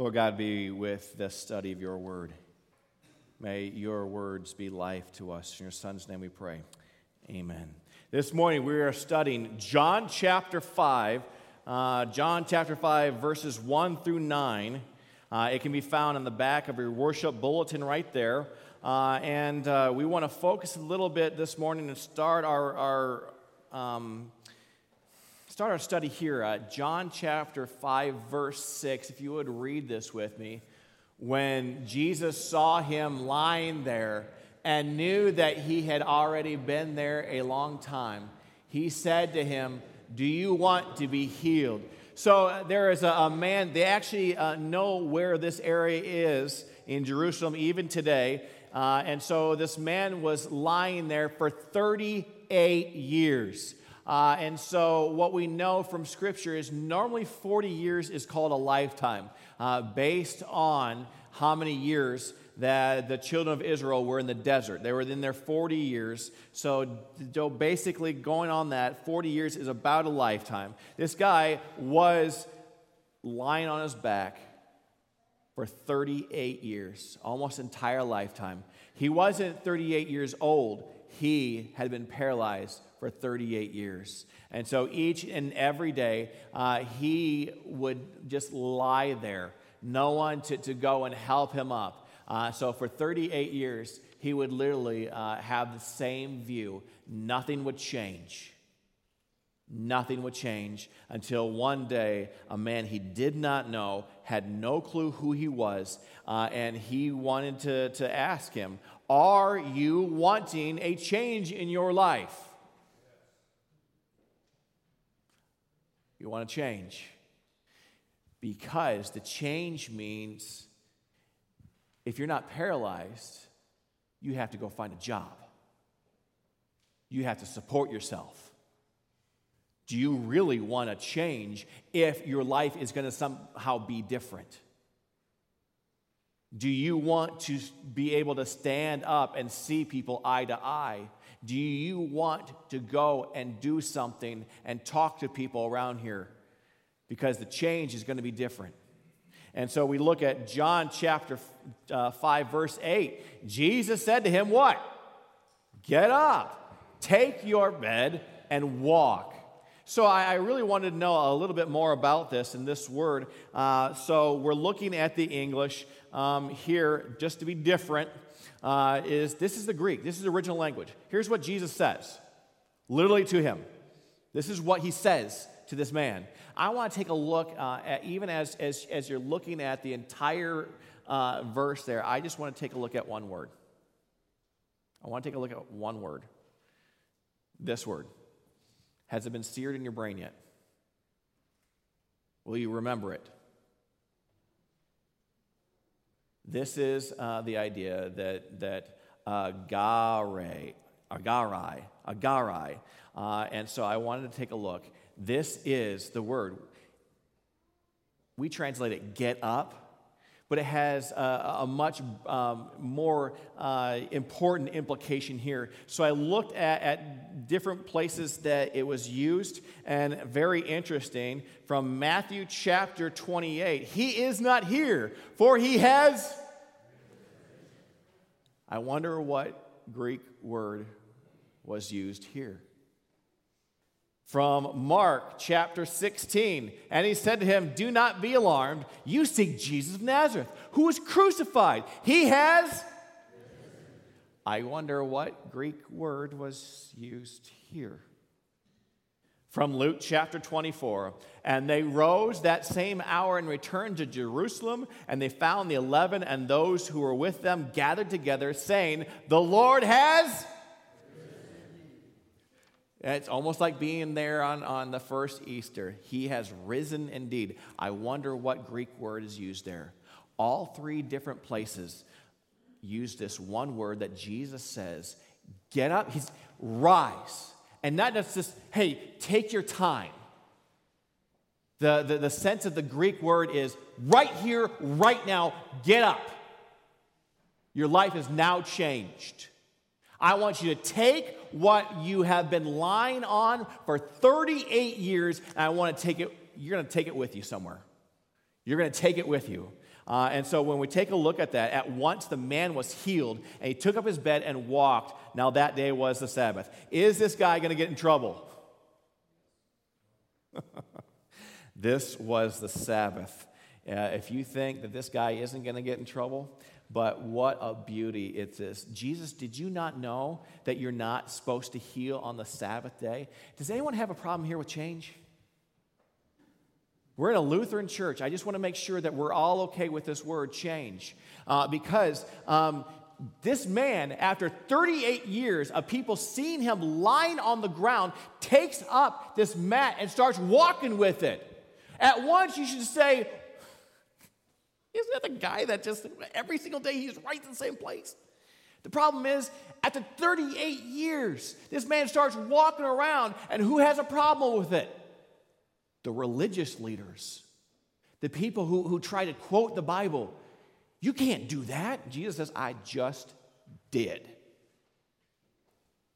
Lord God, be with the study of your word. May your words be life to us. In your son's name we pray. Amen. This morning we are studying John chapter 5, uh, John chapter 5, verses 1 through 9. Uh, it can be found on the back of your worship bulletin right there. Uh, and uh, we want to focus a little bit this morning and start our, our um, start our study here at John chapter 5, verse 6. If you would read this with me. When Jesus saw him lying there and knew that he had already been there a long time, he said to him, Do you want to be healed? So uh, there is a, a man, they actually uh, know where this area is in Jerusalem even today. Uh, and so this man was lying there for 38 years. Uh, and so, what we know from Scripture is normally 40 years is called a lifetime, uh, based on how many years that the children of Israel were in the desert. They were in there 40 years. So, so, basically, going on that, 40 years is about a lifetime. This guy was lying on his back for 38 years, almost entire lifetime. He wasn't 38 years old, he had been paralyzed for 38 years. And so each and every day, uh, he would just lie there, no one to, to go and help him up. Uh, so for 38 years, he would literally uh, have the same view. Nothing would change. Nothing would change until one day a man he did not know, had no clue who he was, uh, and he wanted to, to ask him, Are you wanting a change in your life? You want to change. Because the change means if you're not paralyzed, you have to go find a job. You have to support yourself. Do you really want to change if your life is going to somehow be different? Do you want to be able to stand up and see people eye to eye? Do you want to go and do something and talk to people around here? Because the change is going to be different. And so we look at John chapter uh, 5, verse 8. Jesus said to him, What? Get up, take your bed, and walk. So I, I really wanted to know a little bit more about this in this word. Uh, so we're looking at the English um, here just to be different uh, is this is the Greek, this is the original language. Here's what Jesus says, literally to him. This is what he says to this man. I want to take a look uh, at, even as, as, as you're looking at the entire uh, verse there, I just want to take a look at one word. I want to take a look at one word. This word. Has it been seared in your brain yet? Will you remember it? This is uh, the idea that, that agare, agarai, agarai. Uh, and so I wanted to take a look. This is the word. We translate it get up but it has a, a much um, more uh, important implication here. So I looked at, at different places that it was used, and very interesting from Matthew chapter 28. He is not here, for he has. I wonder what Greek word was used here from Mark chapter 16. And he said to him, Do not be alarmed. You seek Jesus of Nazareth, who was crucified. He has. I wonder what Greek word was used here. From Luke chapter 24. And they rose that same hour and returned to Jerusalem, and they found the eleven and those who were with them gathered together, saying, The Lord has it's almost like being there on, on the first Easter. He has risen indeed. I wonder what Greek word is used there. All three different places use this one word that Jesus says, get up, he's rise. And not just hey, take your time. The, the, the sense of the Greek word is right here, right now, get up. Your life is now changed. I want you to take what you have been lying on for 38 years, and I want to take it, you're going to take it with you somewhere. You're going to take it with you. Uh, and so when we take a look at that, at once the man was healed and he took up his bed and walked. Now that day was the Sabbath. Is this guy going to get in trouble? this was the Sabbath. Uh, if you think that this guy isn't going to get in trouble, but what a beauty it is. Jesus, did you not know that you're not supposed to heal on the Sabbath day? Does anyone have a problem here with change? We're in a Lutheran church. I just want to make sure that we're all okay with this word change. Uh, because um, this man, after 38 years of people seeing him lying on the ground, takes up this mat and starts walking with it. At once, you should say, isn't that the guy that just every single day he's right in the same place? The problem is, after 38 years, this man starts walking around, and who has a problem with it? The religious leaders, the people who, who try to quote the Bible. You can't do that. Jesus says, I just did.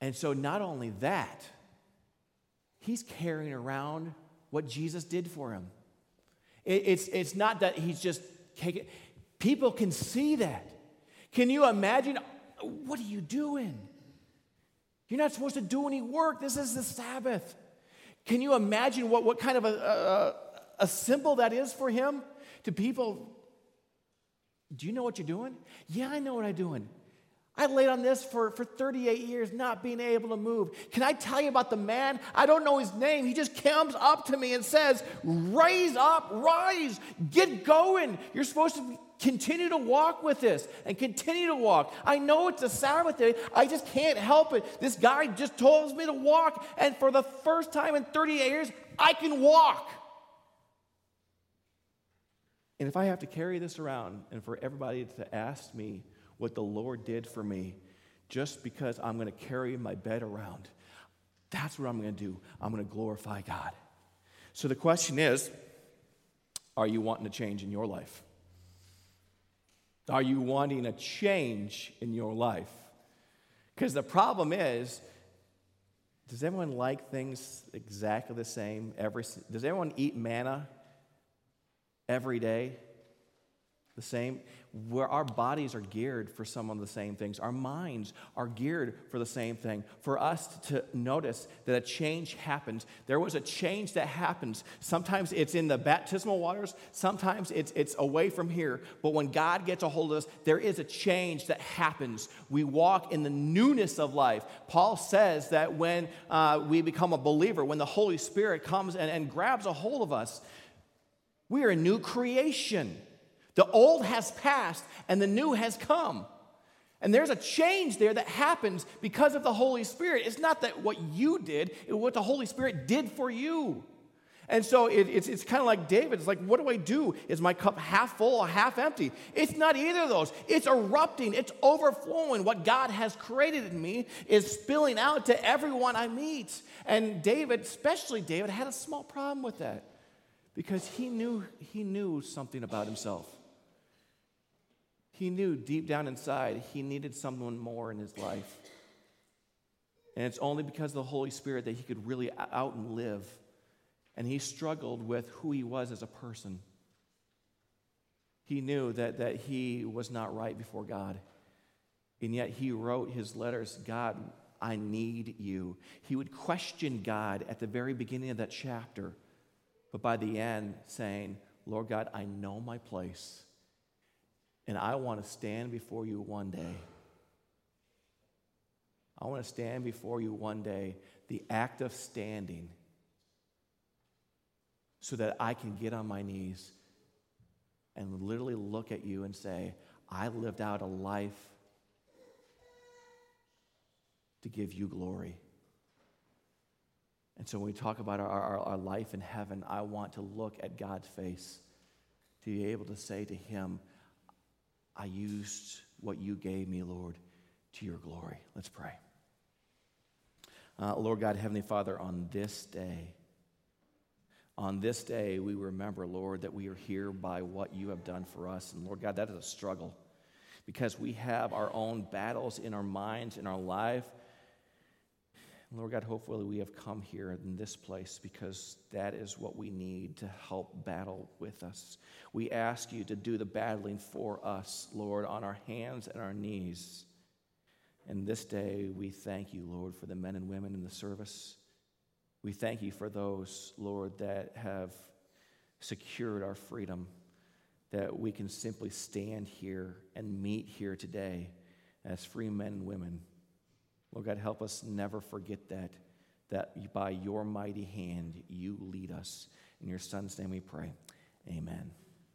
And so, not only that, he's carrying around what Jesus did for him. It, it's, it's not that he's just People can see that. Can you imagine? What are you doing? You're not supposed to do any work. This is the Sabbath. Can you imagine what, what kind of a, a, a symbol that is for him? To people, do you know what you're doing? Yeah, I know what I'm doing. I laid on this for, for 38 years, not being able to move. Can I tell you about the man? I don't know his name. He just comes up to me and says, Raise up, rise, get going. You're supposed to continue to walk with this and continue to walk. I know it's a Sabbath day. I just can't help it. This guy just told me to walk, and for the first time in 38 years, I can walk. And if I have to carry this around and for everybody to ask me, what the Lord did for me just because I'm going to carry my bed around. That's what I'm going to do. I'm going to glorify God. So the question is are you wanting a change in your life? Are you wanting a change in your life? Because the problem is, does everyone like things exactly the same every does everyone eat manna every day? The same, where our bodies are geared for some of the same things. Our minds are geared for the same thing. For us to notice that a change happens. There was a change that happens. Sometimes it's in the baptismal waters, sometimes it's, it's away from here. But when God gets a hold of us, there is a change that happens. We walk in the newness of life. Paul says that when uh, we become a believer, when the Holy Spirit comes and, and grabs a hold of us, we are a new creation. The old has passed and the new has come. And there's a change there that happens because of the Holy Spirit. It's not that what you did, it's what the Holy Spirit did for you. And so it, it's, it's kind of like David. It's like, what do I do? Is my cup half full or half empty? It's not either of those. It's erupting, it's overflowing. What God has created in me is spilling out to everyone I meet. And David, especially David, had a small problem with that because he knew, he knew something about himself. He knew deep down inside he needed someone more in his life. And it's only because of the Holy Spirit that he could really out and live. And he struggled with who he was as a person. He knew that, that he was not right before God. And yet he wrote his letters God, I need you. He would question God at the very beginning of that chapter, but by the end, saying, Lord God, I know my place. And I want to stand before you one day. I want to stand before you one day, the act of standing, so that I can get on my knees and literally look at you and say, I lived out a life to give you glory. And so when we talk about our, our, our, life in heaven, I want to look at God's face to be able to say to Him, I used what you gave me, Lord, to your glory. Let's pray. Uh, Lord God, Heavenly Father, on this day, on this day, we remember, Lord, that we are here by what you have done for us. And Lord God, that is a struggle because we have our own battles in our minds, in our life. Lord God, hopefully we have come here in this place because that is what we need to help battle with us. We ask you to do the battling for us, Lord, on our hands and our knees. And this day we thank you, Lord, for the men and women in the service. We thank you for those, Lord, that have secured our freedom, that we can simply stand here and meet here today as free men and women. Lord God, help us never forget that, that by your mighty hand you lead us. In your son's name we pray. Amen.